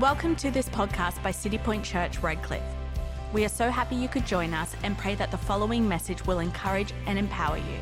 Welcome to this podcast by City Point Church, Redcliffe. We are so happy you could join us and pray that the following message will encourage and empower you.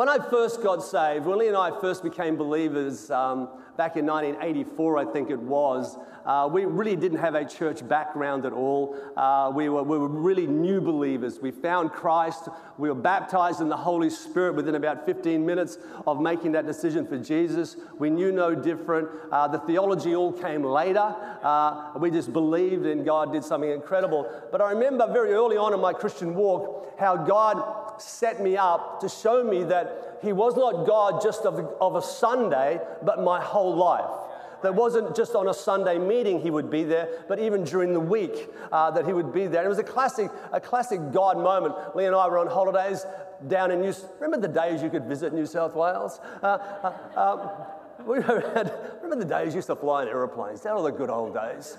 When I first got saved, Willie and I first became believers um, back in 1984, I think it was. Uh, we really didn't have a church background at all. Uh, we, were, we were really new believers. We found Christ. We were baptized in the Holy Spirit within about 15 minutes of making that decision for Jesus. We knew no different. Uh, the theology all came later. Uh, we just believed and God did something incredible. But I remember very early on in my Christian walk how God set me up to show me that He was not God just of, of a Sunday, but my whole life that wasn't just on a Sunday meeting he would be there, but even during the week uh, that he would be there. And it was a classic, a classic God moment. Lee and I were on holidays down in New. Remember the days you could visit New South Wales? Uh, uh, um, we had, remember the days you used to fly in aeroplanes? That were the good old days.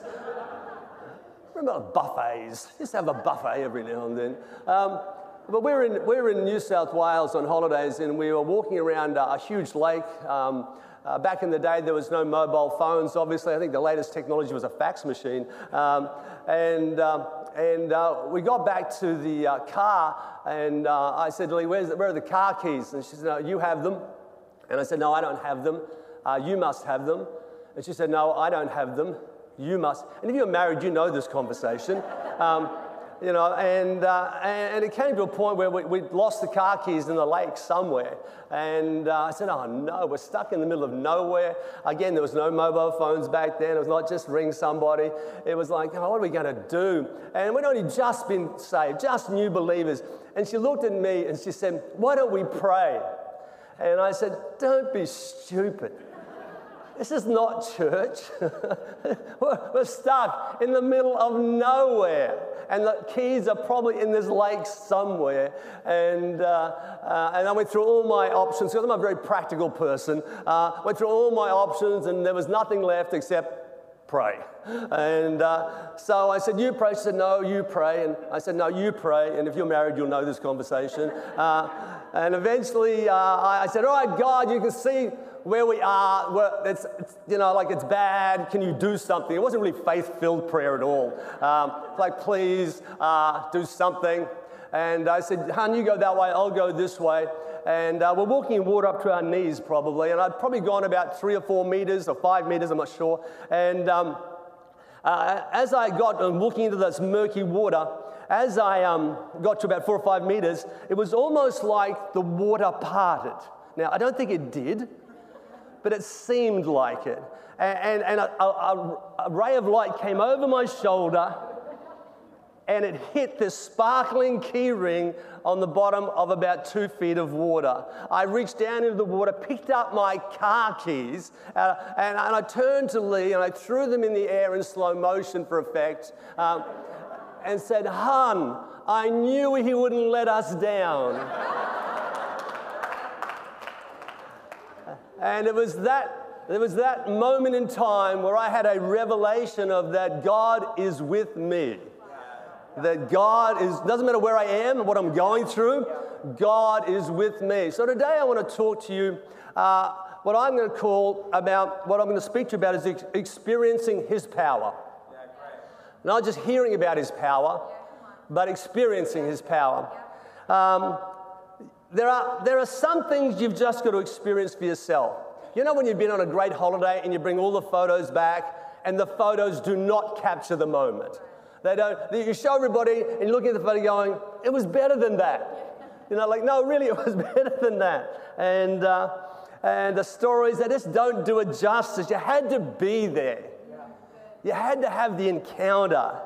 Remember buffets? Used to have a buffet every now and then. Um, but we were, in, we were in New South Wales on holidays and we were walking around a huge lake. Um, uh, back in the day, there was no mobile phones, obviously. I think the latest technology was a fax machine. Um, and um, and uh, we got back to the uh, car, and uh, I said, to Lee, where are the car keys? And she said, No, you have them. And I said, No, I don't have them. Uh, you must have them. And she said, No, I don't have them. You must. And if you're married, you know this conversation. Um, you know, and, uh, and it came to a point where we, we lost the car keys in the lake somewhere. And uh, I said, oh no, we're stuck in the middle of nowhere. Again, there was no mobile phones back then. It was not just ring somebody. It was like, oh, what are we going to do? And we'd only just been saved, just new believers. And she looked at me and she said, why don't we pray? And I said, don't be stupid. This is not church. We're stuck in the middle of nowhere and the keys are probably in this lake somewhere. And, uh, uh, and I went through all my options because I'm a very practical person. Uh, went through all my options, and there was nothing left except pray. And uh, so I said, You pray. She said, No, you pray. And I said, No, you pray. And if you're married, you'll know this conversation. Uh, and eventually uh, I said, All right, God, you can see where we are, where it's, it's, you know, like it's bad. Can you do something? It wasn't really faith filled prayer at all. Um, like, please uh, do something. And I said, hon, you go that way, I'll go this way. And uh, we're walking in water up to our knees, probably. And I'd probably gone about three or four meters or five meters, I'm not sure. And um, uh, as I got um, looking into this murky water, as I um, got to about four or five meters, it was almost like the water parted. Now, I don't think it did, but it seemed like it. And, and, and a, a, a ray of light came over my shoulder and it hit this sparkling key ring on the bottom of about two feet of water. I reached down into the water, picked up my car keys, uh, and, and, I turned to Lee and I threw them in the air in slow motion for effect um, and said, Hun, I knew he wouldn't let us down. And it was that there was that moment in time where I had a revelation of that God is with me. That God is, doesn't matter where I am, and what I'm going through, God is with me. So today I want to talk to you uh, what I'm going to call about, what I'm going to speak to you about is ex- experiencing His power. Not just hearing about His power, but experiencing His power. Um, there are, there are some things you've just got to experience for yourself. You know when you've been on a great holiday and you bring all the photos back and the photos do not capture the moment. They don't, you show everybody and you look at the photo going, it was better than that. You know, like, no, really, it was better than that. And, uh, and the stories, they just don't do it justice. You had to be there. You had to have the encounter.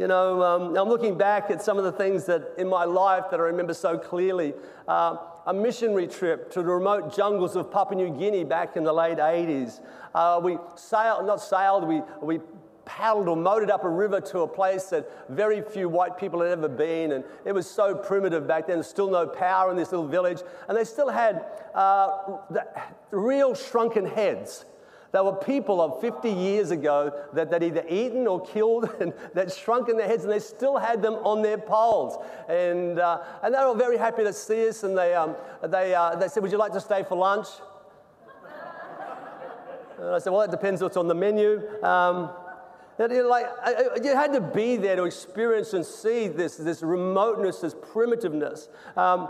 You know, um, I'm looking back at some of the things that in my life that I remember so clearly. Uh, a missionary trip to the remote jungles of Papua New Guinea back in the late 80s. Uh, we sailed, not sailed, we, we paddled or motored up a river to a place that very few white people had ever been. And it was so primitive back then, still no power in this little village. And they still had uh, the real shrunken heads. There were people of 50 years ago that they'd either eaten or killed and that shrunk in their heads, and they still had them on their poles. And, uh, and they were very happy to see us, and they, um, they, uh, they said, Would you like to stay for lunch? And I said, Well, it depends what's on the menu. Um, you, like, you had to be there to experience and see this, this remoteness, this primitiveness. Um,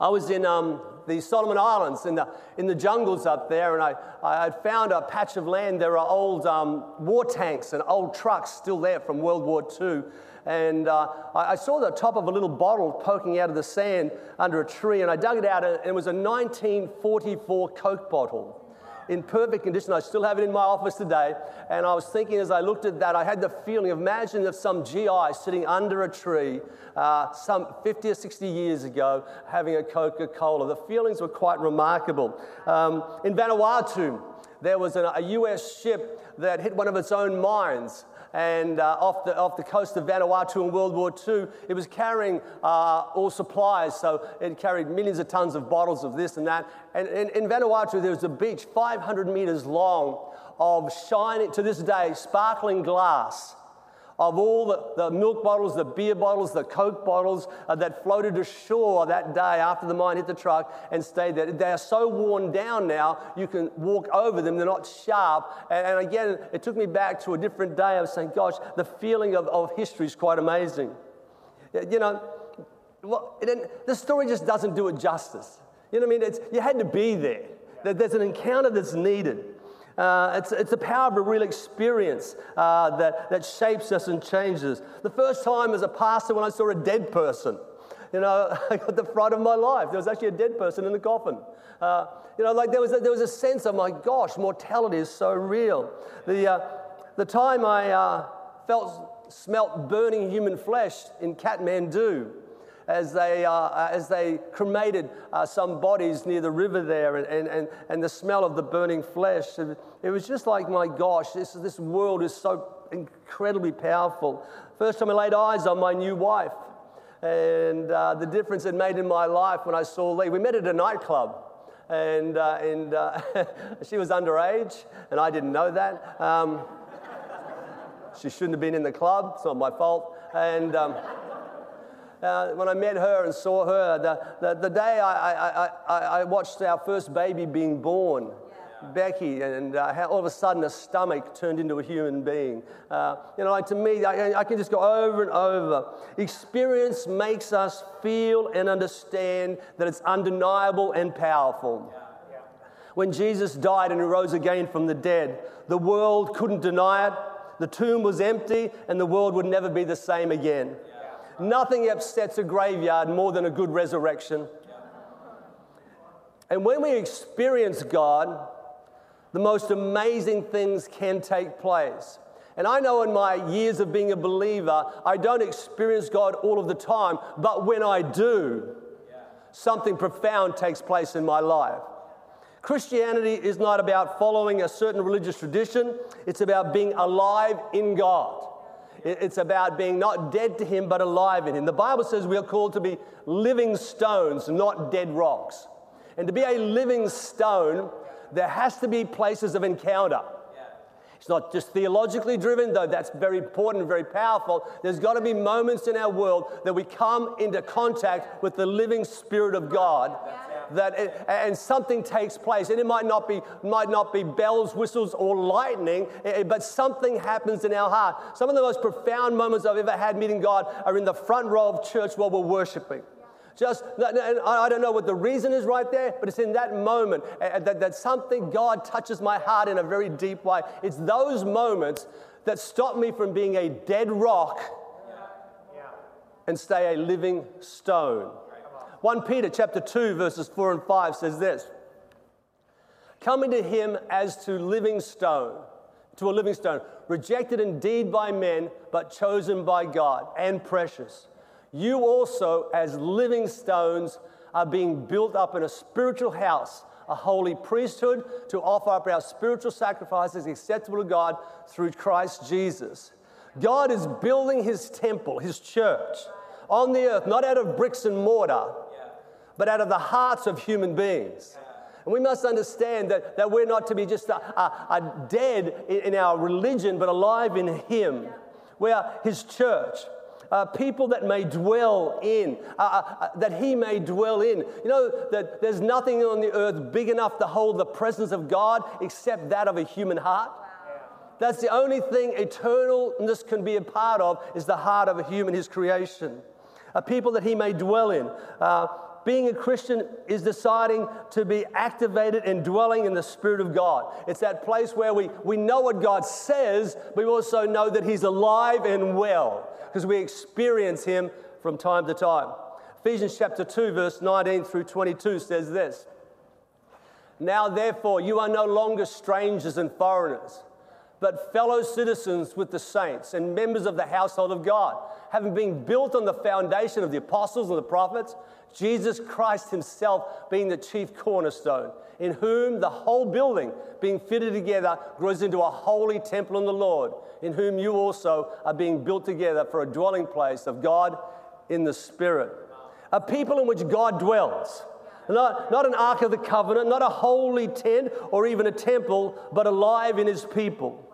I was in um, the Solomon Islands in the, in the jungles up there, and I, I had found a patch of land. There are old um, war tanks and old trucks still there from World War II. And uh, I, I saw the top of a little bottle poking out of the sand under a tree, and I dug it out, and it was a 1944 Coke bottle in perfect condition. I still have it in my office today. And I was thinking as I looked at that, I had the feeling imagine if some GI sitting under a tree uh, some 50 or 60 years ago having a Coca Cola. The feelings were quite remarkable. Um, in Vanuatu, there was a, a US ship that hit one of its own mines and uh, off, the, off the coast of Vanuatu in World War II. It was carrying uh, all supplies, so it carried millions of tons of bottles of this and that. And in, Vanuatu, there was a beach 500 meters long of shining, to this day, sparkling glass of all the, the milk bottles, the beer bottles, the Coke bottles uh, that floated ashore that day after the mine hit the truck and stayed there. They are so worn down now, you can walk over them, they're not sharp. And, and again, it took me back to a different day. I was saying, gosh, the feeling of, of history is quite amazing. You know, well, the story just doesn't do it justice. You know what I mean? It's, you had to be there. There's an encounter that's needed. Uh, it's, it's the power of a real experience uh, that, that shapes us and changes. The first time as a pastor when I saw a dead person, you know, I got the fright of my life. There was actually a dead person in the coffin. Uh, you know, like there was, a, there was a sense of, my gosh, mortality is so real. The, uh, the time I uh, felt, smelt burning human flesh in Kathmandu, as they, uh, as they cremated uh, some bodies near the river there and, and, and, and the smell of the burning flesh. It was just like, my gosh, this, this world is so incredibly powerful. First time I laid eyes on my new wife and uh, the difference it made in my life when I saw Lee. We met at a nightclub. And, uh, and uh, she was underage, and I didn't know that. Um, she shouldn't have been in the club. It's not my fault. And um, uh, when I met her and saw her, the, the, the day I, I, I, I, watched our first baby being born, yeah. Becky, and uh, how all of a sudden a stomach turned into a human being. Uh, you know, like to me, I, I, can just go over and over. Experience makes us feel and understand that it's undeniable and powerful. Yeah. Yeah. When Jesus died and he rose again from the dead, the world couldn't deny it. The tomb was empty, and the world would never be the same again. Nothing upsets a graveyard more than a good resurrection. And when we experience God, the most amazing things can take place. And I know in my years of being a believer, I don't experience God all of the time, but when I do, something profound takes place in my life. Christianity is not about following a certain religious tradition, it's about being alive in God. It's about being not dead to Him, but alive in Him. The Bible says we are called to be living stones, not dead rocks. And to be a living stone, there has to be places of encounter. It's not just theologically driven, though that's very important and very powerful. There's got to be moments in our world that we come into contact with the living Spirit of God. That it, and something takes place, and it might not be might not be bells, whistles, or lightning, eh, eh, but something happens in our heart. Some of the most profound moments I've ever had meeting God are in the front row of church while we're worshiping. Just, I don't know what the reason is right there, but it's in that moment that, that something God touches my heart in a very deep way. It's those moments that stop me from being a dead rock and stay a living stone. 1 Peter chapter 2 verses 4 and 5 says this. Coming to him as to living stone, to a living stone, rejected indeed by men, but chosen by God and precious you also, as living stones, are being built up in a spiritual house, a holy priesthood, to offer up our spiritual sacrifices acceptable to God through Christ Jesus. God is building his temple, his church, on the earth, not out of bricks and mortar, but out of the hearts of human beings. And we must understand that, that we're not to be just a, a, a dead in, our religion, but alive in Him. We are His church. uh, people that may dwell in, uh, uh, uh, that he may dwell in. You know that there's nothing on the earth big enough to hold the presence of God except that of a human heart. That's the only thing eternalness can be a part of is the heart of a human, his creation. A people that he may dwell in. Being a Christian is deciding to be activated and dwelling in the Spirit of God. It's that place where we, we know what God says, but we also know that He's alive and well because we experience Him from time to time. Ephesians chapter 2, verse 19 through 22 says this Now, therefore, you are no longer strangers and foreigners, but fellow citizens with the saints and members of the household of God, having been built on the foundation of the apostles and the prophets Jesus Christ Himself being the chief cornerstone, in whom the whole building, being fitted together, grows into a holy temple in the Lord, in whom you also are being built together for a dwelling place of God in the Spirit. A people in which God dwells. Not, not an ark of the covenant, not a holy tent or even a temple, but alive in His people.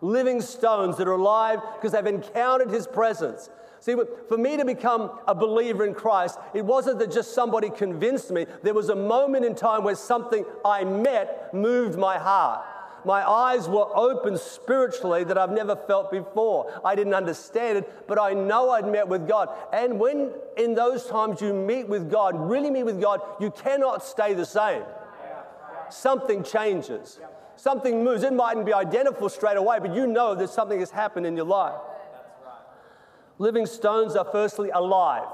Living stones that are alive because they've encountered His presence. See, for me to become a believer in Christ, it wasn't that just somebody convinced me. There was a moment in time where something I met moved my heart. My eyes were open spiritually that I've never felt before. I didn't understand it, but I know I'd met with God. And when in those times you meet with God, really meet with God, you cannot stay the same. Something changes, something moves. It mightn't be identical straight away, but you know that something has happened in your life. Living stones are firstly alive.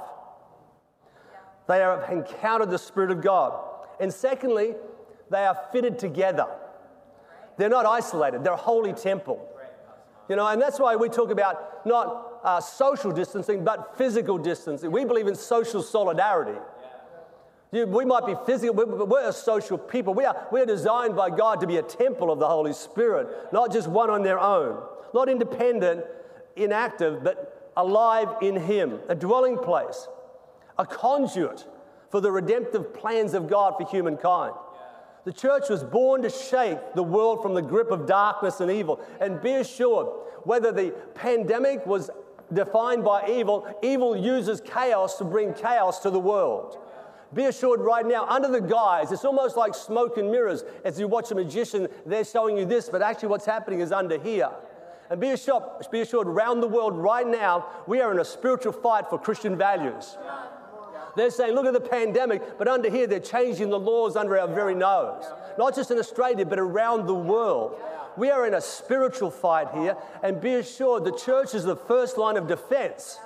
They have encountered the Spirit of God. And secondly, they are fitted together. They're not isolated, they're a holy temple. You know, and that's why we talk about not uh, social distancing, but physical distancing. We believe in social solidarity. we might be physical, but we're a social people. We are, we are designed by God to be a temple of the Holy Spirit, not just one on their own, not independent, inactive, but alive in Him, a dwelling place, a conduit for the redemptive plans of God for humankind. The church was born to shake the world from the grip of darkness and evil. And be assured, whether the pandemic was defined by evil, evil uses chaos to bring chaos to the world. Be assured right now, under the guise, it's almost like smoke and mirrors. As you watch a magician, they're showing you this, but actually what's happening is under here. And be assured, be assured, around the world right now, we are in a spiritual fight for Christian values. They're saying, look at the pandemic, but under here, they're changing the laws under our very nose. Not just in Australia, but around the world. We are in a spiritual fight here, and be assured the church is the first line of defense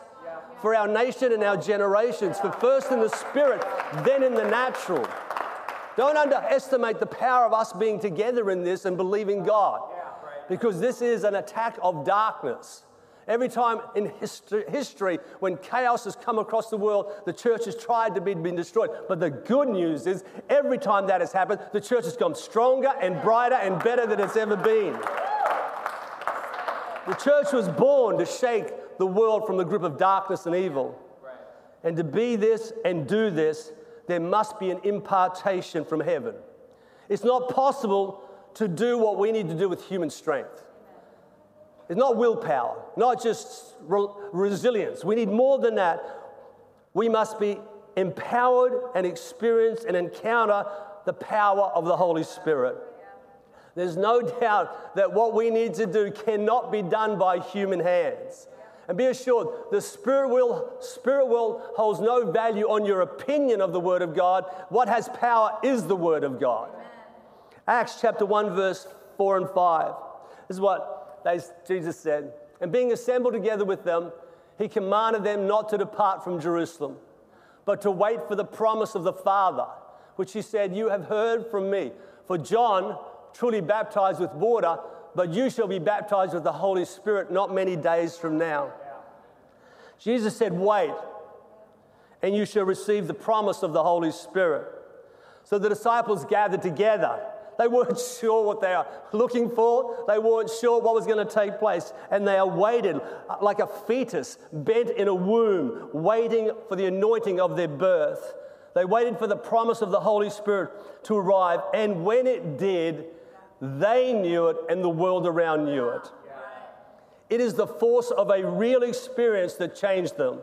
for our nation and our generations. For first in the spirit, then in the natural. Don't underestimate the power of us being together in this and believing God because this is an attack of darkness. Every time in history, when chaos has come across the world, the church has tried to be been destroyed. But the good news is, every time that has happened, the church has come stronger and brighter and better than it's ever been. The church was born to shake the world from the grip of darkness and evil. And to be this and do this, there must be an impartation from heaven. It's not possible to do what we need to do with human strength. It's not willpower, not just re- resilience. We need more than that. We must be empowered and experience and encounter the power of the Holy Spirit. There's no doubt that what we need to do cannot be done by human hands. And be assured, the spirit will, spirit will holds no value on your opinion of the Word of God. What has power is the Word of God. Acts chapter 1, verse 4 and 5. This is what Jesus said. And being assembled together with them, he commanded them not to depart from Jerusalem, but to wait for the promise of the Father, which he said, You have heard from me. For John truly baptized with water, but you shall be baptized with the Holy Spirit not many days from now. Jesus said, Wait, and you shall receive the promise of the Holy Spirit. So the disciples gathered together they weren't sure what they are looking for. They weren't sure what was going to take place. And they awaited uh, like a fetus bent in a womb, waiting for the anointing of their birth. They waited for the promise of the Holy Spirit to arrive. And when it did, they knew it and the world around knew it. It is the force of a real experience that changed them.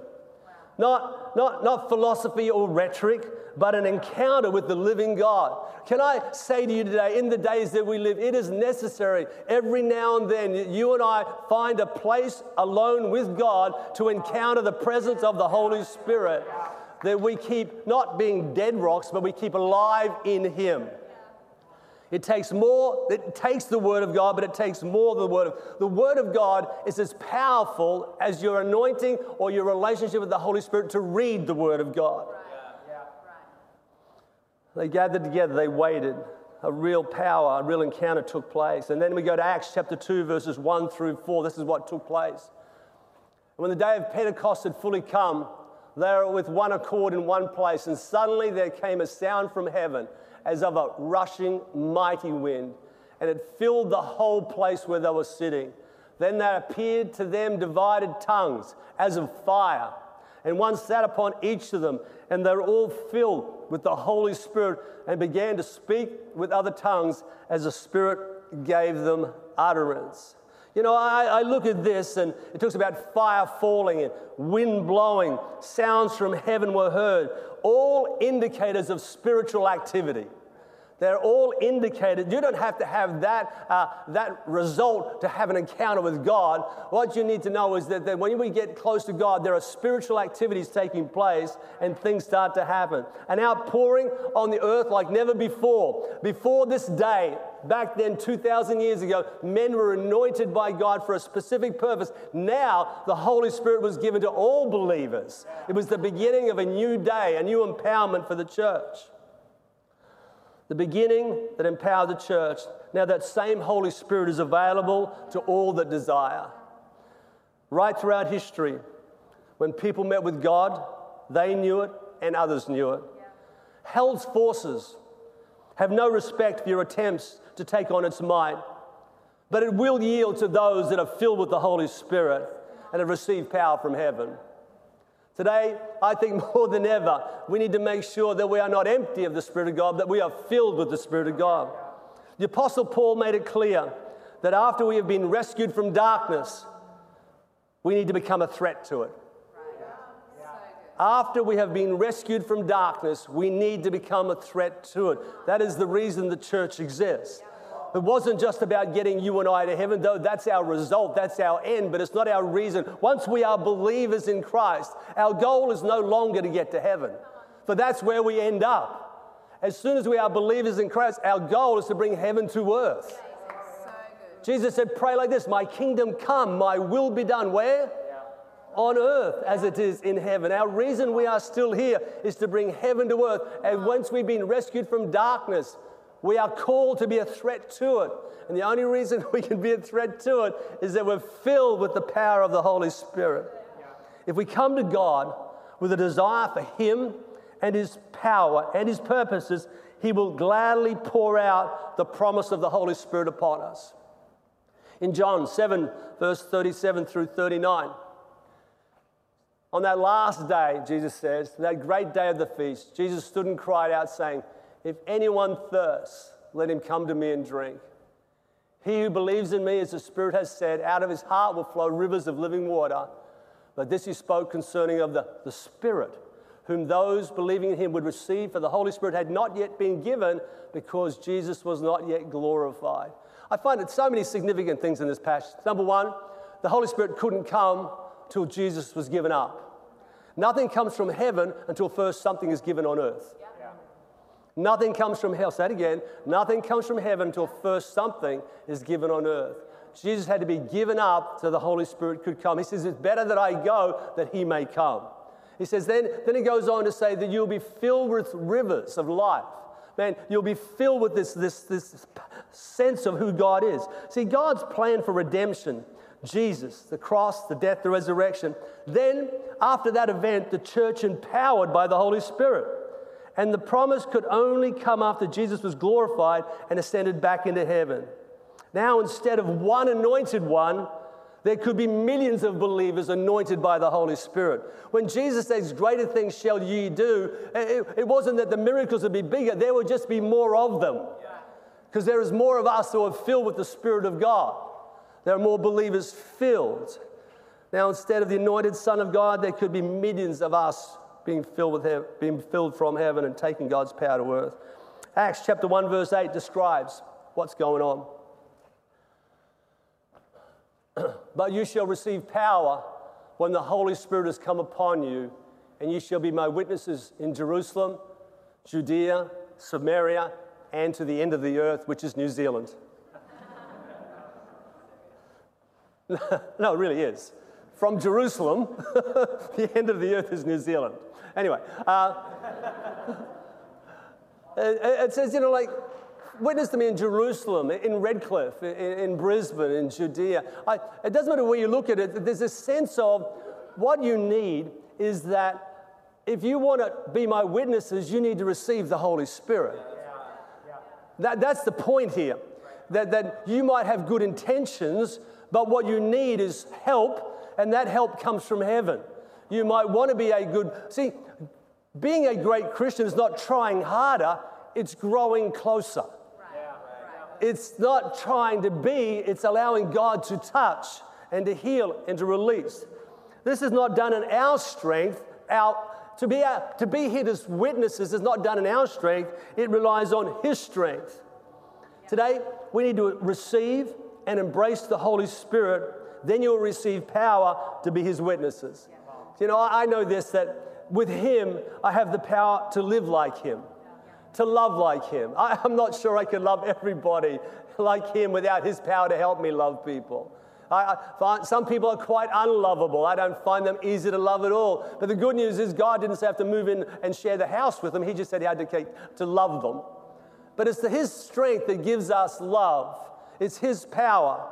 Not, not, not philosophy or rhetoric, but an encounter with the living God. Can I say to you today, in the days that we live, it is necessary every now and then you and I find a place alone with God to encounter the presence of the Holy Spirit. That we keep not being dead rocks, but we keep alive in Him. It takes more, it takes the Word of God, but it takes more than the Word of The Word of God is as powerful as your anointing or your relationship with the Holy Spirit to read the Word of God. They gathered together, they waited. A real power, a real encounter took place. And then we go to Acts chapter 2, verses 1 through 4. This is what took place. When the day of Pentecost had fully come, they were with one accord in one place, and suddenly there came a sound from heaven as of a rushing mighty wind, and it filled the whole place where they were sitting. Then there appeared to them divided tongues as of fire, and one sat upon each of them, and they were all filled with the Holy Spirit and began to speak with other tongues as the Spirit gave them utterance. You know, I, I, look at this and it talks about fire falling and wind blowing, sounds from heaven were heard, all indicators of spiritual activity. They're all indicated. You don't have to have that, uh, that result to have an encounter with God. What you need to know is that, that when we get close to God, there are spiritual activities taking place and things start to happen. An outpouring on the earth like never before. Before this day, back then, 2,000 years ago, men were anointed by God for a specific purpose. Now, the Holy Spirit was given to all believers. It was the beginning of a new day, a new empowerment for the church the beginning that empowered the church. Now, that same Holy Spirit is available to all that desire. Right throughout history, when people met with God, they knew it and others knew it. Yeah. Hell's forces have no respect for your attempts to take on its might, but it will yield to those that are filled with the Holy Spirit and have received power from heaven. Today, I think more than ever, we need to make sure that we are not empty of the Spirit of God, that we are filled with the Spirit of God. The Apostle Paul made it clear that after we have been rescued from darkness, we need to become a threat to it. After we have been rescued from darkness, we need to become a threat to it. That is the reason the church exists. It wasn't just about getting you and I to heaven, though that's our result, that's our end, but it's not our reason. Once we are believers in Christ, our goal is no longer to get to heaven, for that's where we end up. As soon as we are believers in Christ, our goal is to bring heaven to earth. Jesus said, Pray like this My kingdom come, my will be done. Where? on earth as it is in heaven. Our reason we are still here is to bring heaven to earth. And once we've been rescued from darkness, we are called to be a threat to it. And the only reason we can be a threat to it is that we're filled with the power of the Holy Spirit. If we come to God with a desire for Him and His power and His purposes, He will gladly pour out the promise of the Holy Spirit upon us. In John 7, verse 37 through 39, on that last day, Jesus says, that great day of the feast, Jesus stood and cried out, saying, if anyone thirsts, let him come to me and drink. He who believes in me, as the Spirit has said, out of his heart will flow rivers of living water. But this he spoke concerning of the, the Spirit, whom those believing in him would receive, for the Holy Spirit had not yet been given because Jesus was not yet glorified. I find that so many significant things in this passage. Number one, the Holy Spirit couldn't come till Jesus was given up. Nothing comes from heaven until first something is given on earth. Nothing comes from hell. Say it again. Nothing comes from heaven until first something is given on earth. Jesus had to be given up so the Holy Spirit could come. He says, It's better that I go that he may come. He says, then, then he goes on to say that you'll be filled with rivers of life. Man, you'll be filled with this, this, this sense of who God is. See, God's plan for redemption, Jesus, the cross, the death, the resurrection. Then, after that event, the church empowered by the Holy Spirit. And the promise could only come after Jesus was glorified and ascended back into heaven. Now, instead of one anointed one, there could be millions of believers anointed by the Holy Spirit. When Jesus says, Greater things shall ye do, it, it wasn't that the miracles would be bigger, there would just be more of them. Because there is more of us who are filled with the Spirit of God. There are more believers filled. Now, instead of the anointed Son of God, there could be millions of us being filled, with being filled from heaven and taking God's power to earth. Acts chapter 1, verse 8 describes what's going on. but you shall receive power when the Holy Spirit has come upon you, and you shall be my witnesses in Jerusalem, Judea, Samaria, and to the end of the earth, which is New Zealand. no, it really is. From Jerusalem, the end of the earth is New Zealand. Anyway, uh, it, says, you know, like, witness to me in Jerusalem, in Redcliffe, in, in Brisbane, in Judea. I, it doesn't matter where you look at it, there's a sense of what you need is that if you want to be my witnesses, you need to receive the Holy Spirit. That, that's the point here. That, that you might have good intentions, but what you need is help, and that help comes from heaven. You might want to be a good, see, being a great Christian is not trying harder, it's growing closer. It's not trying to be, it's allowing God to touch and to heal and to release. This is not done in our strength. Our, to, be, our, to be here as witnesses is not done in our strength, it relies on His strength. Today, we need to receive and embrace the Holy Spirit, then you'll receive power to be His witnesses. You know, I know this that with Him, I have the power to live like Him, to love like Him. I, am not sure I could love everybody like Him without His power to help me love people. I, some people are quite unlovable. I don't find them easy to love at all. But the good news is, God didn't have to move in and share the house with them. He just said He had to, to love them. But it's His strength that gives us love, it's His power.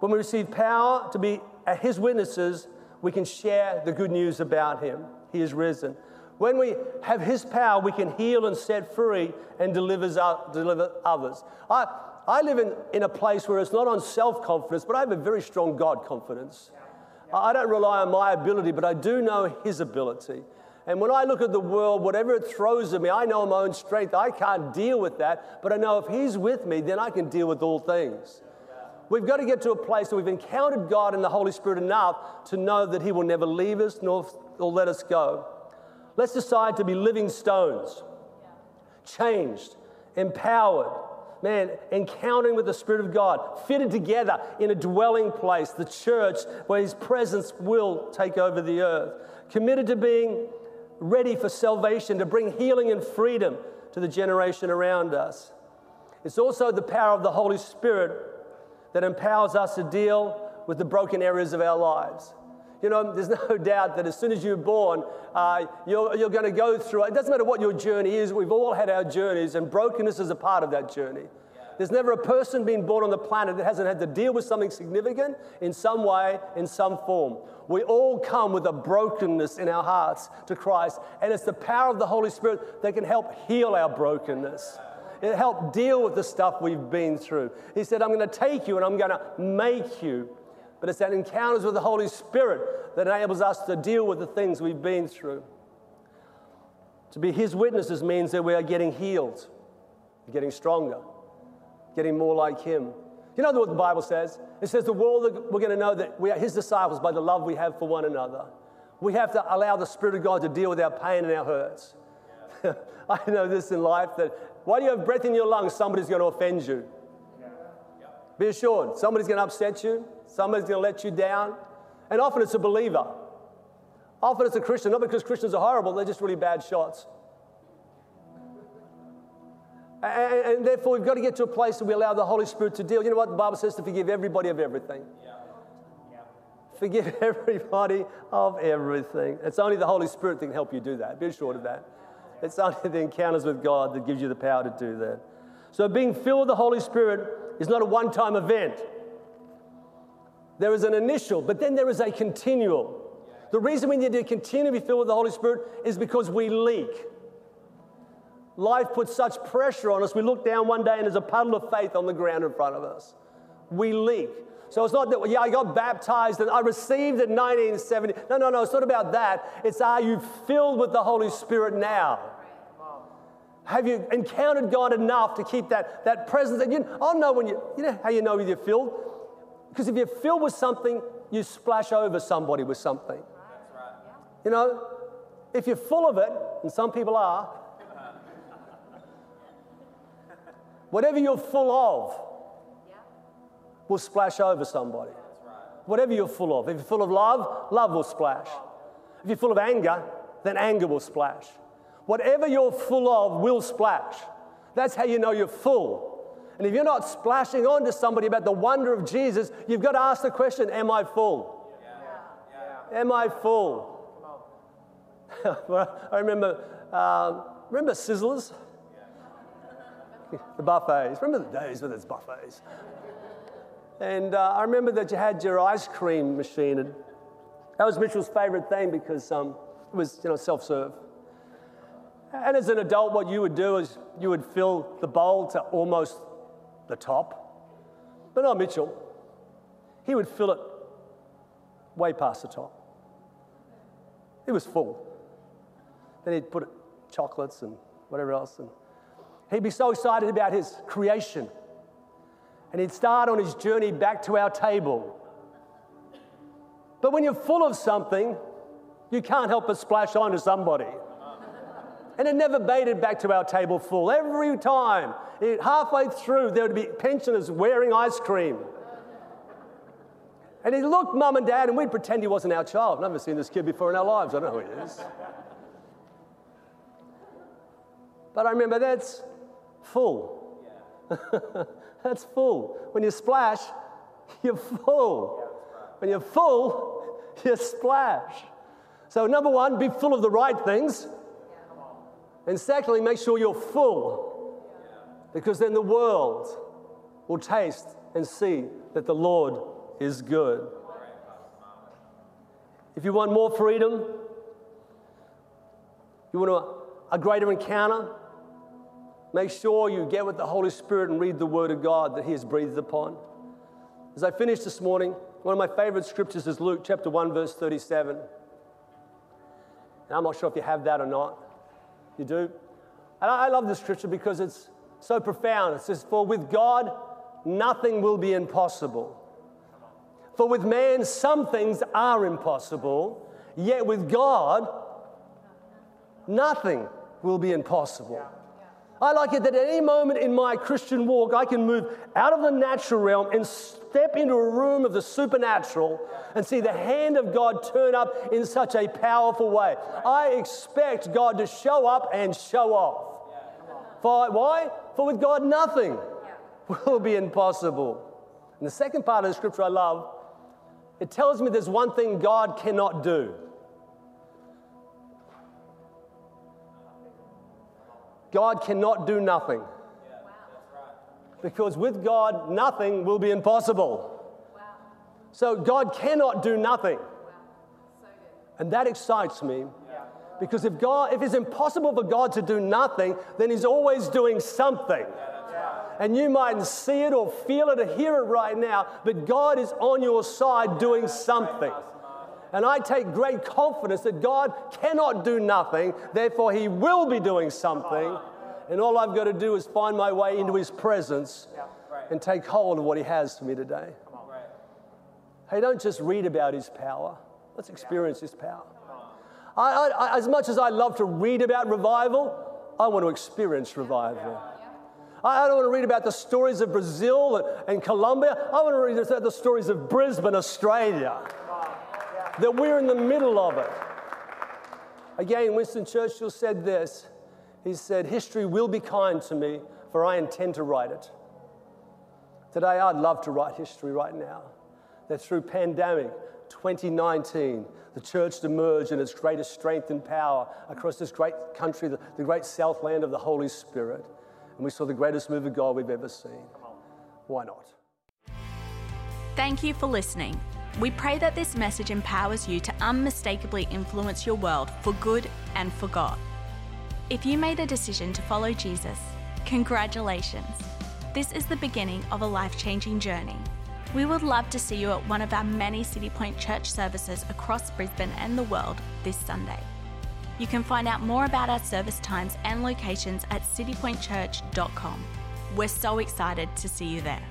When we receive power to be uh, His witnesses, we can share the good news about Him. He is risen. When we have His power, we can heal and set free and delivers, deliver others. I, I live in, in a place where it's not on self confidence, but I have a very strong God confidence. I don't rely on my ability, but I do know His ability. And when I look at the world, whatever it throws at me, I know my own strength. I can't deal with that, but I know if He's with me, then I can deal with all things. We've got to get to a place where we've encountered God and the Holy Spirit enough to know that He will never leave us nor, let us go. Let's decide to be living stones, changed, empowered, man, encountering with the Spirit of God, fitted together in a dwelling place, the church, where His presence will take over the earth, committed to being ready for salvation, to bring healing and freedom to the generation around us. It's also the power of the Holy Spirit that empowers us to deal with the broken areas of our lives. You know, there's no doubt that as soon as you're born, uh, you're, you're going to go through it. doesn't matter what your journey is, we've all had our journeys, and brokenness is a part of that journey. There's never a person being born on the planet that hasn't had to deal with something significant in some way, in some form. We all come with a brokenness in our hearts to Christ, and it's the power of the Holy Spirit that can help heal our brokenness. It helped deal with the stuff we've been through. He said, I'm going to take you and I'm going to make you but it's that encounters with the Holy Spirit that enables us to deal with the things we've been through. To be His witnesses means that we are getting healed, getting stronger, getting more like Him. You know what the Bible says? It says the world we're going to know that we are His disciples by the love we have for one another. We have to allow the Spirit of God to deal with our pain and our hurts. I know this in life that while you have breath in your lungs, somebody's going to offend you. Be assured, somebody's going to upset you. Somebody's going to let you down. And often it's a believer. Often it's a Christian, not because Christians are horrible, they're just really bad shots. And, and, therefore, we've got to get to a place where we allow the Holy Spirit to deal. You know what the Bible says to forgive everybody of everything. Forgive everybody of everything. It's only the Holy Spirit that can help you do that. Be assured of that. It's only the encounters with God that gives you the power to do that. So, being filled with the Holy Spirit is not a one time event. There is an initial, but then there is a continual. The reason we need to continue to be filled with the Holy Spirit is because we leak. Life puts such pressure on us. We look down one day and there's a puddle of faith on the ground in front of us. We leak. So it's not that, yeah, I got baptized and I received in 1970. No, no, no, it's not about that. It's are you filled with the Holy Spirit now? Have you encountered God enough to keep that, that presence? That you, I'll know when you, you know how you know if you're filled? Because if you're filled with something, you splash over somebody with something. Right. You know, if you're full of it, and some people are, whatever you're full of will splash over somebody. Whatever you're full of. If you're full of love, love will splash. If you're full of anger, then anger will splash. Whatever you're full of will splash. That's how you know you're full. And if you're not splashing onto somebody about the wonder of Jesus, you've got to ask the question Am I full? Yeah. Yeah. Am I full? I remember, um, remember Sizzlers? the buffets. Remember the days when there's buffets? And uh, I remember that you had your ice cream machine, and that was Mitchell's favorite thing because um, it was, you know, self-serve. And as an adult, what you would do is you would fill the bowl to almost the top. But not Mitchell. He would fill it way past the top. It was full. Then he'd put chocolates and whatever else. And he'd be so excited about his creation. And he'd start on his journey back to our table. But when you're full of something, you can't help but splash onto somebody. And it never it back to our table full. Every time, it, halfway through, there would be pensioners wearing ice cream. And he looked mum and dad, and we'd pretend he wasn't our child. Never seen this kid before in our lives. I don't know who he is. But I remember that's full. that's full. When you splash, you're full. When you're full, you splash. So, number one, be full of the right things. And secondly, make sure you're full. Because then the world will taste and see that the Lord is good. If you want more freedom, you want a, a greater encounter, Make sure you get with the Holy Spirit and read the Word of God that He has breathed upon. As I finish this morning, one of my favorite scriptures is Luke chapter 1, verse 37. And I'm not sure if you have that or not. You do? And I love this scripture because it's so profound. It says, For with God, nothing will be impossible. For with man, some things are impossible, yet with God, nothing will be impossible. I like it that at any moment in my Christian walk, I can move out of the natural realm and step into a room of the supernatural and see the hand of God turn up in such a powerful way. I expect God to show up and show off. For, why? For with God, nothing will be impossible. And the second part of the scripture I love, it tells me there's one thing God cannot do. God cannot do nothing. Because with God, nothing will be impossible. So God cannot do nothing. And that excites me. Because if God, if it's impossible for God to do nothing, then He's always doing something. And you mightn't see it or feel it or hear it right now, but God is on your side doing something. And I take great confidence that God cannot do nothing, therefore, He will be doing something. And all I've got to do is find my way into His presence and take hold of what He has for me today. Hey, don't just read about His power, let's experience His power. I, I, as much as I love to read about revival, I want to experience revival. I don't want to read about the stories of Brazil and, and Colombia. I want to read about the stories of Brisbane, Australia that we're in the middle of it. Again, Winston Churchill said this He said, History will be kind to me, for I intend to write it. Today, I'd love to write history right now. That through pandemic 2019, the church emerged in its greatest strength and power across this great country, the, the great southland of the Holy Spirit. And we saw the greatest move of God we've ever seen. Why not? Thank you for listening. We pray that this message empowers you to unmistakably influence your world for good and for God. If you made a decision to follow Jesus, congratulations. This is the beginning of a life changing journey. We would love to see you at one of our many City Point church services across Brisbane and the world this Sunday. You can find out more about our service times and locations at citypointchurch.com. We're so excited to see you there.